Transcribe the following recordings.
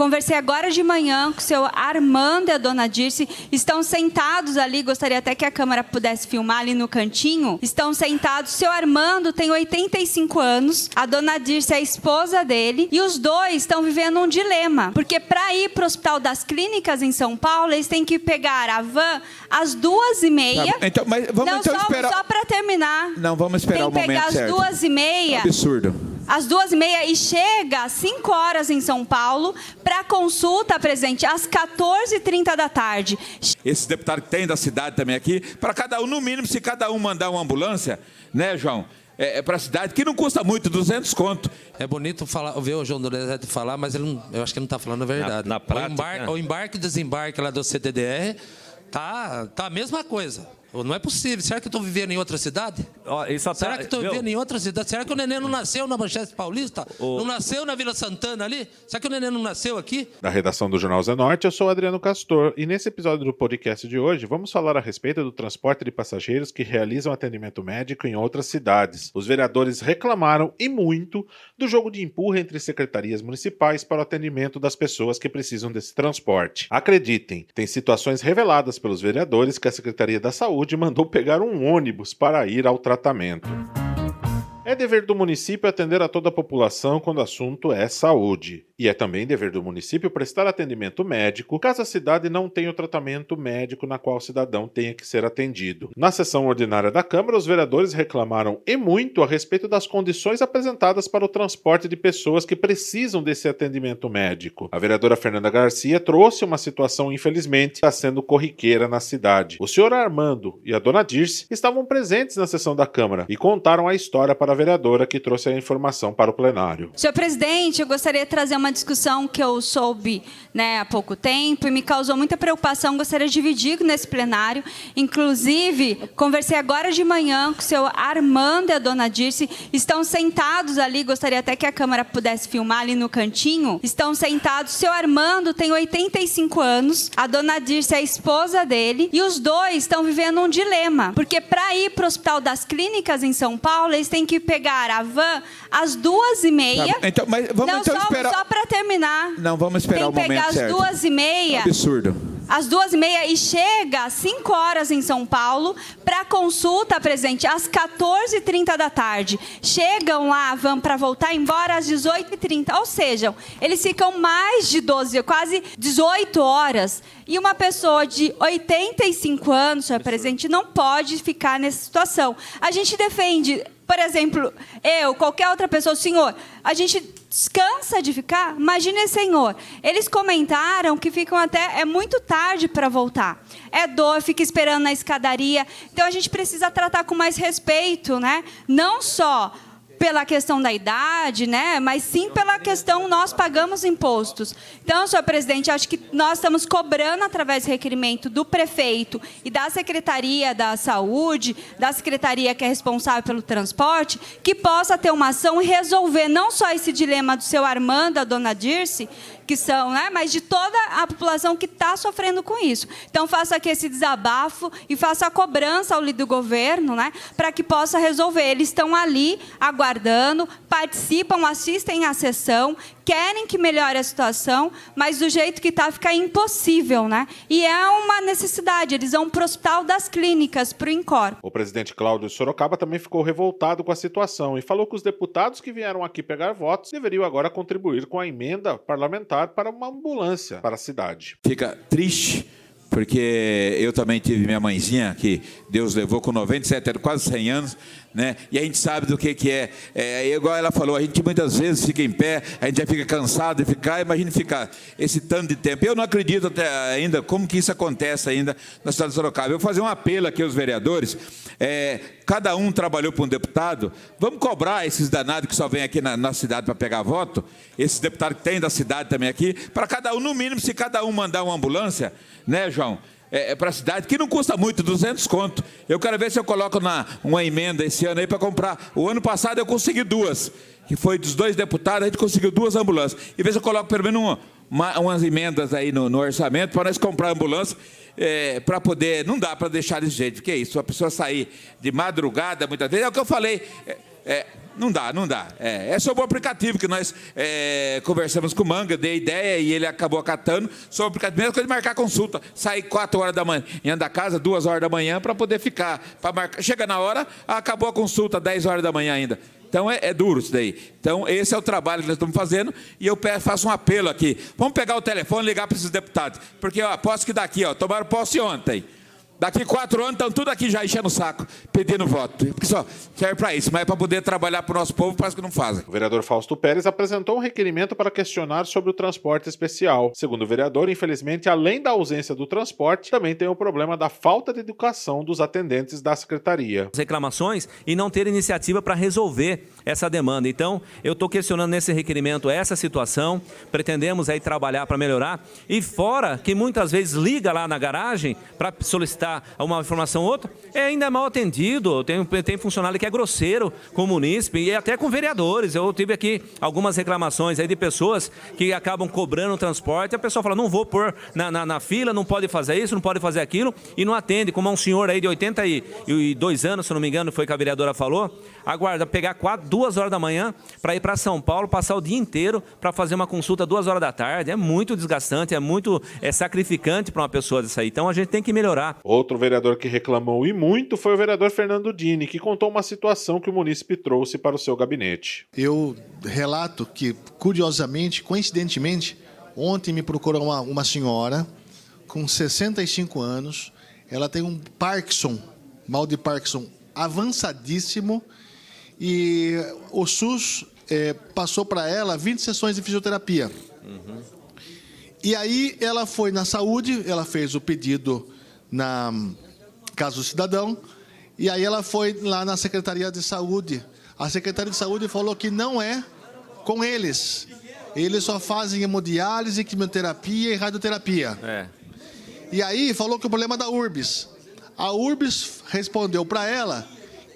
Conversei agora de manhã com o seu Armando e a dona Dirce. Estão sentados ali, gostaria até que a câmera pudesse filmar ali no cantinho. Estão sentados. O seu Armando tem 85 anos, a dona Dirce é a esposa dele, e os dois estão vivendo um dilema. Porque para ir para o Hospital das Clínicas em São Paulo, eles têm que pegar a van às duas e meia. Tá, então, mas vamos Não, então só, esperar. só para terminar. Não, vamos esperar Tem o que pegar momento às certo. duas e meia. Absurdo. Às duas e meia e chega às 5 horas em São Paulo para consulta, presidente, às 14h30 da tarde. Esses deputados que tem da cidade também aqui, para cada um, no mínimo, se cada um mandar uma ambulância, né, João? É, para a cidade, que não custa muito, 200 conto. É bonito falar, ver o João Donizete falar, mas ele não, eu acho que ele não está falando a verdade. Na- na prática, o, embarque, né? o embarque e desembarque lá do CDDR tá, tá a mesma coisa. Não é possível. Será que eu estou vivendo em outra cidade? Ó, tá- Será que estou vivendo em outra cidade? Será que o neném não nasceu na Manchete Paulista? Não nasceu na Vila Santana ali? Será que o neném não nasceu aqui? Da redação do Jornal Zenorte, eu sou Adriano Castor e nesse episódio do podcast de hoje vamos falar a respeito do transporte de passageiros que realizam atendimento médico em outras cidades. Os vereadores reclamaram e muito do jogo de empurra entre secretarias municipais para o atendimento das pessoas que precisam desse transporte. Acreditem, tem situações reveladas pelos vereadores que a Secretaria da Saúde mandou pegar um ônibus para ir ao tratamento. É dever do município atender a toda a população quando o assunto é saúde. E é também dever do município prestar atendimento médico caso a cidade não tenha o tratamento médico na qual o cidadão tenha que ser atendido. Na sessão ordinária da Câmara, os vereadores reclamaram e muito a respeito das condições apresentadas para o transporte de pessoas que precisam desse atendimento médico. A vereadora Fernanda Garcia trouxe uma situação, infelizmente, está sendo corriqueira na cidade. O senhor Armando e a dona Dirce estavam presentes na sessão da Câmara e contaram a história para a vereadora que trouxe a informação para o plenário. Senhor presidente, eu gostaria de trazer uma discussão que eu soube né, há pouco tempo e me causou muita preocupação. Gostaria de dividir nesse plenário. Inclusive, conversei agora de manhã com o seu Armando e a dona Dirce. Estão sentados ali, gostaria até que a câmera pudesse filmar ali no cantinho. Estão sentados. O seu Armando tem 85 anos, a dona Dirce é a esposa dele, e os dois estão vivendo um dilema. Porque para ir para o Hospital das Clínicas em São Paulo, eles têm que pegar a van às duas e meia. Tá, então, mas vamos Não, então só, esperar. só para terminar. Não, vamos esperar Tem o que pegar momento às certo. duas e meia. Absurdo. Às duas e meia e chega às 5 horas em São Paulo para consulta, presidente, às 14h30 da tarde. Chegam lá, vão para voltar embora às 18h30. Ou seja, eles ficam mais de 12, quase 18 horas. E uma pessoa de 85 anos, senhor presidente, não pode ficar nessa situação. A gente defende por exemplo, eu, qualquer outra pessoa, senhor, a gente cansa de ficar? Imagine, senhor. Eles comentaram que ficam até. É muito tarde para voltar. É dor, fica esperando na escadaria. Então a gente precisa tratar com mais respeito, né? Não só pela questão da idade, né? Mas sim pela questão nós pagamos impostos. Então, senhor presidente, acho que nós estamos cobrando através do requerimento do prefeito e da Secretaria da Saúde, da Secretaria que é responsável pelo transporte, que possa ter uma ação e resolver não só esse dilema do seu Armando, da dona Dirce, que são, né? Mas de toda a população que está sofrendo com isso. Então faça aqui esse desabafo e faça a cobrança ao líder do governo, né? Para que possa resolver. Eles estão ali aguardando, participam, assistem à sessão, querem que melhore a situação, mas do jeito que está fica impossível, né? E é uma necessidade. Eles vão para o hospital das clínicas, para o Incor. O presidente Cláudio de Sorocaba também ficou revoltado com a situação e falou que os deputados que vieram aqui pegar votos deveriam agora contribuir com a emenda parlamentar para uma ambulância para a cidade. Fica triste, porque eu também tive minha mãezinha, que Deus levou com 97, era quase 100 anos, né? E a gente sabe do que, que é. é. Igual ela falou, a gente muitas vezes fica em pé, a gente já fica cansado de ficar, imagine ficar esse tanto de tempo. Eu não acredito até ainda como que isso acontece ainda na cidade de Sorocaba. Eu vou fazer um apelo aqui aos vereadores. É, cada um trabalhou para um deputado. Vamos cobrar esses danados que só vêm aqui na, na cidade para pegar voto, esses deputados que tem da cidade também aqui, para cada um, no mínimo, se cada um mandar uma ambulância, né, João? É, para a cidade, que não custa muito, 200 conto. Eu quero ver se eu coloco na, uma emenda esse ano aí para comprar. O ano passado eu consegui duas, que foi dos dois deputados, a gente conseguiu duas ambulâncias. E ver se eu coloco pelo menos uma, uma, umas emendas aí no, no orçamento para nós comprar ambulância, é, para poder. Não dá para deixar desse jeito, porque é isso, a pessoa sair de madrugada, muitas vezes, é o que eu falei. É, é, Não dá, não dá. É, é sobre o aplicativo que nós é, conversamos com o Manga, dei ideia e ele acabou acatando sobre o aplicativo. Mesma coisa de marcar consulta. Sair 4 horas da manhã da casa, 2 horas da manhã, para poder ficar. Marcar. Chega na hora, acabou a consulta, 10 horas da manhã ainda. Então é, é, duro isso daí. Então, esse é o trabalho que nós estamos fazendo. E eu faço um apelo aqui. Vamos pegar o telefone e ligar para esses deputados. Porque eu aposto que daqui, ó, tomaram posse ontem. Daqui quatro anos estão tudo aqui já enchendo o saco, pedindo voto. Porque só serve para isso, mas é para poder trabalhar para o nosso povo, parece que não fazem. O vereador Fausto Pérez apresentou um requerimento para questionar sobre o transporte especial. Segundo o vereador, infelizmente, além da ausência do transporte, também tem o problema da falta de educação dos atendentes da secretaria. Reclamações e não ter iniciativa para resolver essa demanda. Então, eu estou questionando nesse requerimento essa situação, pretendemos aí trabalhar para melhorar. E fora que muitas vezes liga lá na garagem para solicitar uma informação ou outra, é ainda mal atendido. Tem, tem funcionário que é grosseiro com o munícipe e até com vereadores. Eu tive aqui algumas reclamações aí de pessoas que acabam cobrando o transporte. A pessoa fala, não vou pôr na, na, na, fila, não pode fazer isso, não pode fazer aquilo, e não atende. Como é um senhor aí de 82 anos, se não me engano, foi que a vereadora falou, aguarda pegar quatro, duas horas da manhã para ir para São Paulo, passar o dia inteiro para fazer uma consulta duas horas da tarde. É muito desgastante, é muito é sacrificante para uma pessoa dessa aí. Então a gente tem que melhorar. Outro vereador que reclamou e muito foi o vereador Fernando Dini, que contou uma situação que o munícipe trouxe para o seu gabinete. Eu relato que, curiosamente, coincidentemente, ontem me procurou uma, uma senhora com 65 anos. Ela tem um Parkinson, mal de Parkinson avançadíssimo, e o SUS é, passou para ela 20 sessões de fisioterapia. Uhum. E aí ela foi na saúde, ela fez o pedido na Casa do Cidadão, e aí ela foi lá na Secretaria de Saúde. A Secretaria de Saúde falou que não é com eles. Eles só fazem hemodiálise, quimioterapia e radioterapia. É. E aí falou que o problema é da URBS. A URBS respondeu para ela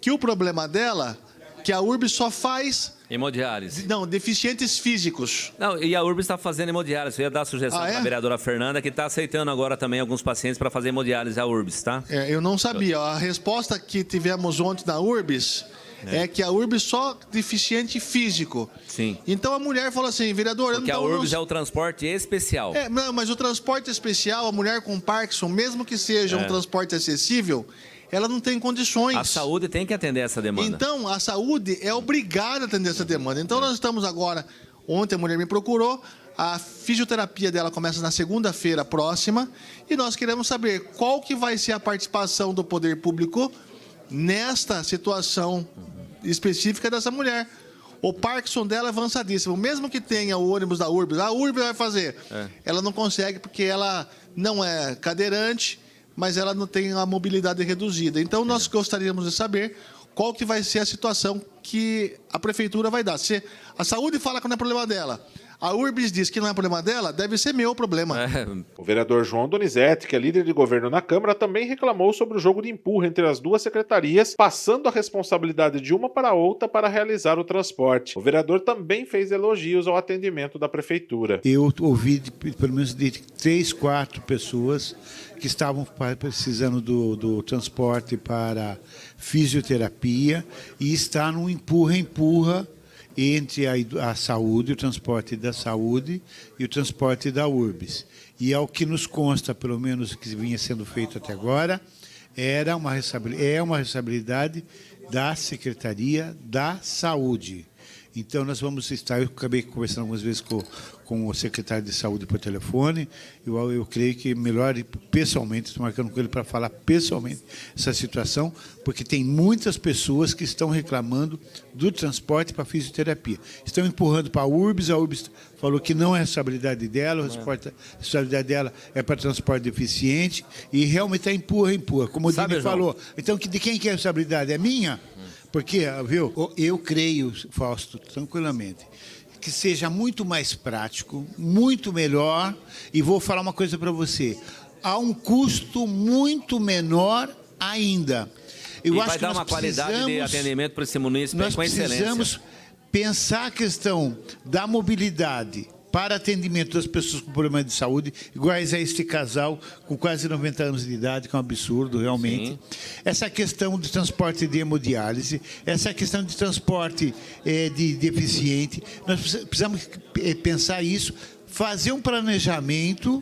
que o problema dela, que a URBS só faz Hemodiálise. Não, deficientes físicos. Não, e a URBS está fazendo hemodiálise. Eu ia dar a sugestão ah, é? para a vereadora Fernanda, que está aceitando agora também alguns pacientes para fazer hemodiálise à URBS, tá? É, eu não sabia. A resposta que tivemos ontem na URBS é. é, que a URBS só deficiente físico. Sim. então a mulher falou assim, vereador... Porque então, a URBS não... é o transporte especial. É, não, mas o transporte especial, a mulher com Parkinson, mesmo que seja é. um transporte acessível, ela não tem condições. A saúde tem que atender essa demanda. Então, a saúde é obrigada a atender essa demanda. Então, nós estamos agora. Ontem a mulher me procurou, a fisioterapia dela começa na segunda-feira próxima e nós queremos saber qual que vai ser a participação do poder público nesta situação específica dessa mulher. O Parkinson dela é avançadíssimo. Mesmo que tenha o ônibus da URBS, a URBS vai fazer. É. Ela não consegue porque ela não é cadeirante mas ela não tem a mobilidade reduzida. Então, nós gostaríamos de saber qual que vai ser a situação que a prefeitura vai dar. Se a saúde fala que não é problema dela, a URBS diz que não é problema dela, deve ser meu problema. É. O vereador João Donizete, que é líder de governo na Câmara, também reclamou sobre o jogo de empurra entre as duas secretarias, passando a responsabilidade de uma para a outra para realizar o transporte. O vereador também fez elogios ao atendimento da prefeitura. Eu ouvi de, pelo menos de três, quatro pessoas que estavam precisando do, do transporte para fisioterapia e está no empurra-empurra entre a, a, saúde, o transporte da saúde e o transporte da URBS. E ao que nos consta, pelo menos que vinha sendo feito até agora, era uma é uma responsabilidade da Secretaria da Saúde. Então, nós vamos estar. Eu acabei conversando algumas vezes com, com o secretário de saúde por telefone. Eu, eu creio que melhor pessoalmente, estou marcando com ele para falar pessoalmente essa situação, porque tem muitas pessoas que estão reclamando do transporte para fisioterapia. Estão empurrando para a URBS, a URBS falou que não é responsabilidade dela, a responsabilidade dela é para transporte deficiente, e realmente está empurra, empurra. Como o Dini falou. Então, de quem que é a responsabilidade? É minha? Porque, viu, eu creio, Fausto, tranquilamente, que seja muito mais prático, muito melhor, e vou falar uma coisa para você, a um custo muito menor ainda. Eu e acho vai dar uma qualidade de atendimento para esse município nós com excelência. Nós precisamos pensar a questão da mobilidade para atendimento das pessoas com problemas de saúde, iguais a este casal com quase 90 anos de idade, que é um absurdo, realmente. Sim. Essa questão de transporte de hemodiálise, essa questão de transporte é, de deficiente, nós precisamos é, pensar isso, fazer um planejamento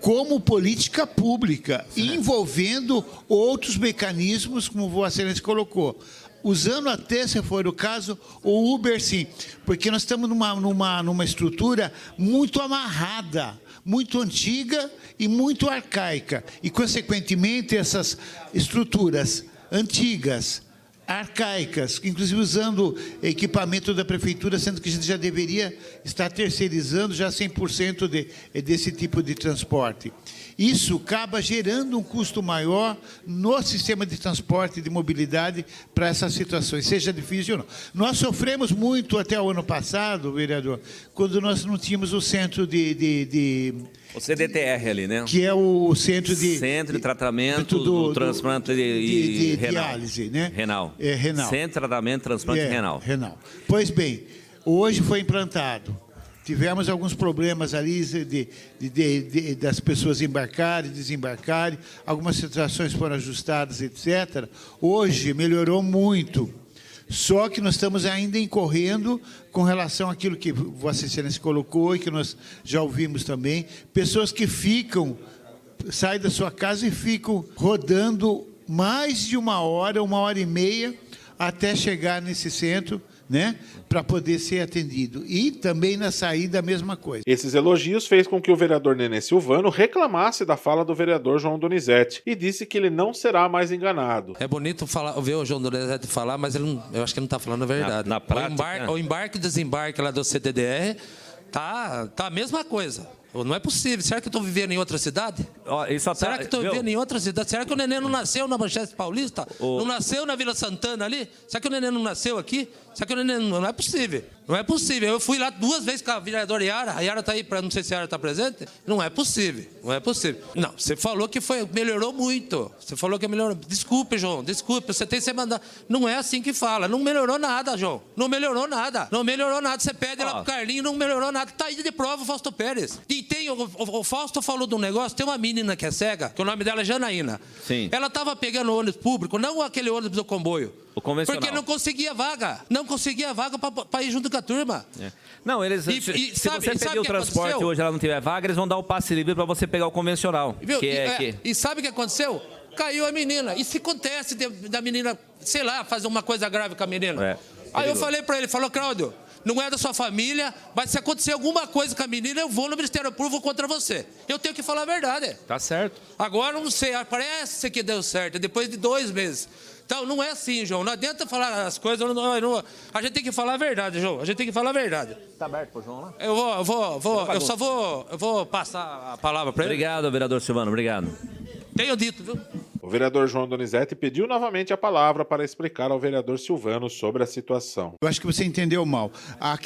como política pública, envolvendo outros mecanismos, como o Excelência colocou usando até, se for o caso, o Uber sim, porque nós estamos numa, numa, numa estrutura muito amarrada, muito antiga e muito arcaica. E, consequentemente, essas estruturas antigas, arcaicas, inclusive usando equipamento da prefeitura, sendo que a gente já deveria estar terceirizando já 100% de, desse tipo de transporte. Isso acaba gerando um custo maior no sistema de transporte e de mobilidade para essas situações, seja difícil ou não. Nós sofremos muito até o ano passado, vereador, quando nós não tínhamos o centro de, de, de o CDTR ali, né? Que é o centro de centro de tratamento do, do transplante de, de, de renal. diálise, né? Renal. É, renal. Centro de tratamento transplante é, renal. Renal. Pois bem, hoje foi implantado Tivemos alguns problemas ali de, de, de, das pessoas embarcarem, desembarcarem, algumas situações foram ajustadas, etc. Hoje melhorou muito. Só que nós estamos ainda incorrendo com relação àquilo que Vossa Excelência colocou e que nós já ouvimos também, pessoas que ficam, saem da sua casa e ficam rodando mais de uma hora, uma hora e meia, até chegar nesse centro né, para poder ser atendido. E também na saída a mesma coisa. Esses elogios fez com que o vereador Nenê Silvano reclamasse da fala do vereador João Donizete e disse que ele não será mais enganado. É bonito falar, ver o João Donizete falar, mas ele não, eu acho que ele não está falando a verdade. Na, na prática, o, embarque, o embarque e desembarque lá do CTDR tá, tá a mesma coisa. Não é possível. Será que eu estou vivendo em outra cidade? Ó, tá, Será que estou vivendo em outra cidade? Será que o neném não nasceu na Manchester Paulista? Não nasceu na Vila Santana ali? Será que o neném não nasceu aqui? Será que o neném não, não é possível? Não é possível. Eu fui lá duas vezes com a vereadora Yara. A Yara está aí, para não sei se a Yara está presente. Não é possível. Não é possível. Não, você falou que foi, melhorou muito. Você falou que melhorou. Desculpe, João. Desculpe. Você tem que ser mandado. Não é assim que fala. Não melhorou nada, João. Não melhorou nada. Não melhorou nada. Você pede lá pro Carlinho, não melhorou nada. Tá aí de prova o Fausto Pérez. E tem. O, o, o Fausto falou de um negócio. Tem uma menina que é cega, que o nome dela é Janaína. Sim. Ela estava pegando ônibus público, não aquele ônibus do comboio. O convencional. Porque não conseguia vaga. Não conseguia vaga para ir junto com a turma. É. Não, eles. E, se, e, se sabe, você pedir o transporte aconteceu? hoje ela não tiver vaga, eles vão dar o passe livre para você pegar o convencional. Viu? Que e, é, é, que... e sabe o que aconteceu? Caiu a menina. E se acontece de, da menina, sei lá, fazer uma coisa grave com a menina? É. Aí eu falei para ele, falou, Cláudio, não é da sua família, mas se acontecer alguma coisa com a menina, eu vou no Ministério Público contra você. Eu tenho que falar a verdade. Tá certo. Agora não sei, parece que deu certo, depois de dois meses. Então, não é assim, João. Não adianta falar as coisas. Não, não, a gente tem que falar a verdade, João. A gente tem que falar a verdade. Está aberto para o João lá? Eu vou, eu vou, vou eu só vou, eu vou passar a palavra para ele. Obrigado, vereador Silvano. Obrigado. Tenho dito, viu? O vereador João Donizete pediu novamente a palavra para explicar ao vereador Silvano sobre a situação. Eu acho que você entendeu mal.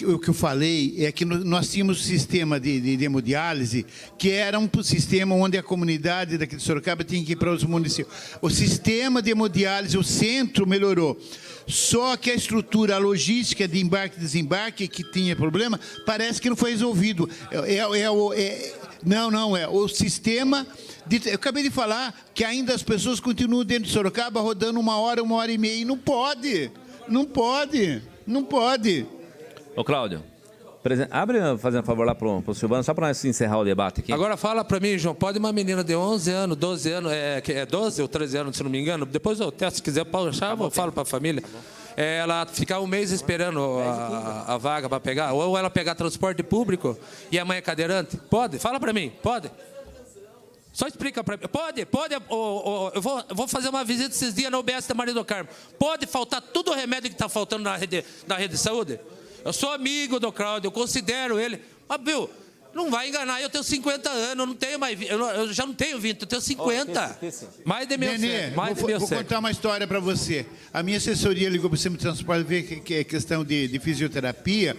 O que eu falei é que nós tínhamos um sistema de, de, de hemodiálise que era um sistema onde a comunidade daqui de Sorocaba tinha que ir para os municípios. O sistema de hemodiálise, o centro melhorou. Só que a estrutura, a logística de embarque e desembarque que tinha problema, parece que não foi resolvido. É, é, é, é não, não, é o sistema eu acabei de falar que ainda as pessoas continuam dentro de Sorocaba rodando uma hora, uma hora e meia. E não pode. Não pode. Não pode. Ô, Cláudio. Abre, fazendo um favor lá pro, pro Silvano, só para nós encerrar o debate aqui. Agora fala para mim, João, pode uma menina de 11 anos, 12 anos, é, é 12 ou 13 anos, se não me engano, depois eu até, se quiser eu falo para a família. É, ela ficar um mês esperando a, a vaga para pegar, ou ela pegar transporte público e a mãe é cadeirante? Pode? Fala para mim, pode? Só explica para mim. Pode, pode. Oh, oh, eu, vou, vou fazer uma visita esses dias na UBS da Maria do Carmo. Pode faltar tudo o remédio que está faltando na rede, na rede de saúde? Eu sou amigo do Claudio, eu considero ele. Mas, viu, não vai enganar, eu tenho 50 anos, eu não tenho mais. Eu, eu já não tenho 20, eu tenho 50. Oh, mais de meu Nenê, mais vou, de vou contar uma história para você. A minha assessoria ligou para o Centro de Transporte ver que, que é questão de, de fisioterapia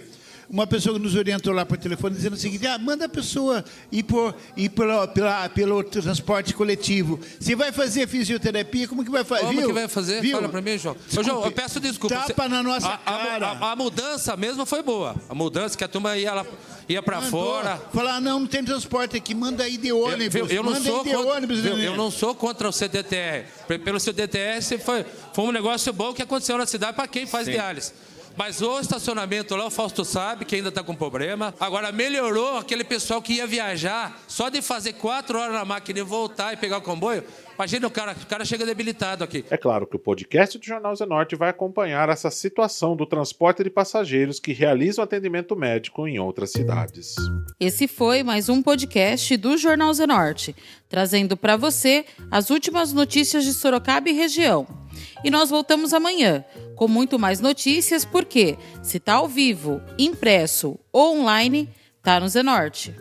uma pessoa nos orientou lá por telefone dizendo o seguinte: ah, manda a pessoa ir, por, ir pelo, pela, pelo transporte coletivo. Se vai fazer fisioterapia, como que vai fazer? Como Viu? que vai fazer? Viu? Fala pra mim, João. Ô. João, eu peço desculpa. Tapa na nossa a, a cara. A, a mudança mesmo foi boa. A mudança que a turma ia, lá, ia pra Mandou. fora. Falar, não, não tem transporte aqui, manda aí de Eu, ônibus. eu não manda sou aí de contra, ônibus. viu, né? eu não sou contra o CDTR. Pelo CDTR foi, foi um negócio bom que aconteceu na cidade para quem faz diálise. Mas o estacionamento lá, o Fausto sabe que ainda está com problema. Agora, melhorou aquele pessoal que ia viajar, só de fazer quatro horas na máquina e voltar e pegar o comboio. Imagina o cara, o cara chega debilitado aqui. É claro que o podcast do Jornal Zenorte vai acompanhar essa situação do transporte de passageiros que realizam atendimento médico em outras cidades. Esse foi mais um podcast do Jornal Zenorte, trazendo para você as últimas notícias de Sorocaba e região. E nós voltamos amanhã com muito mais notícias, porque se tá ao vivo, impresso ou online, tá no Zenorte.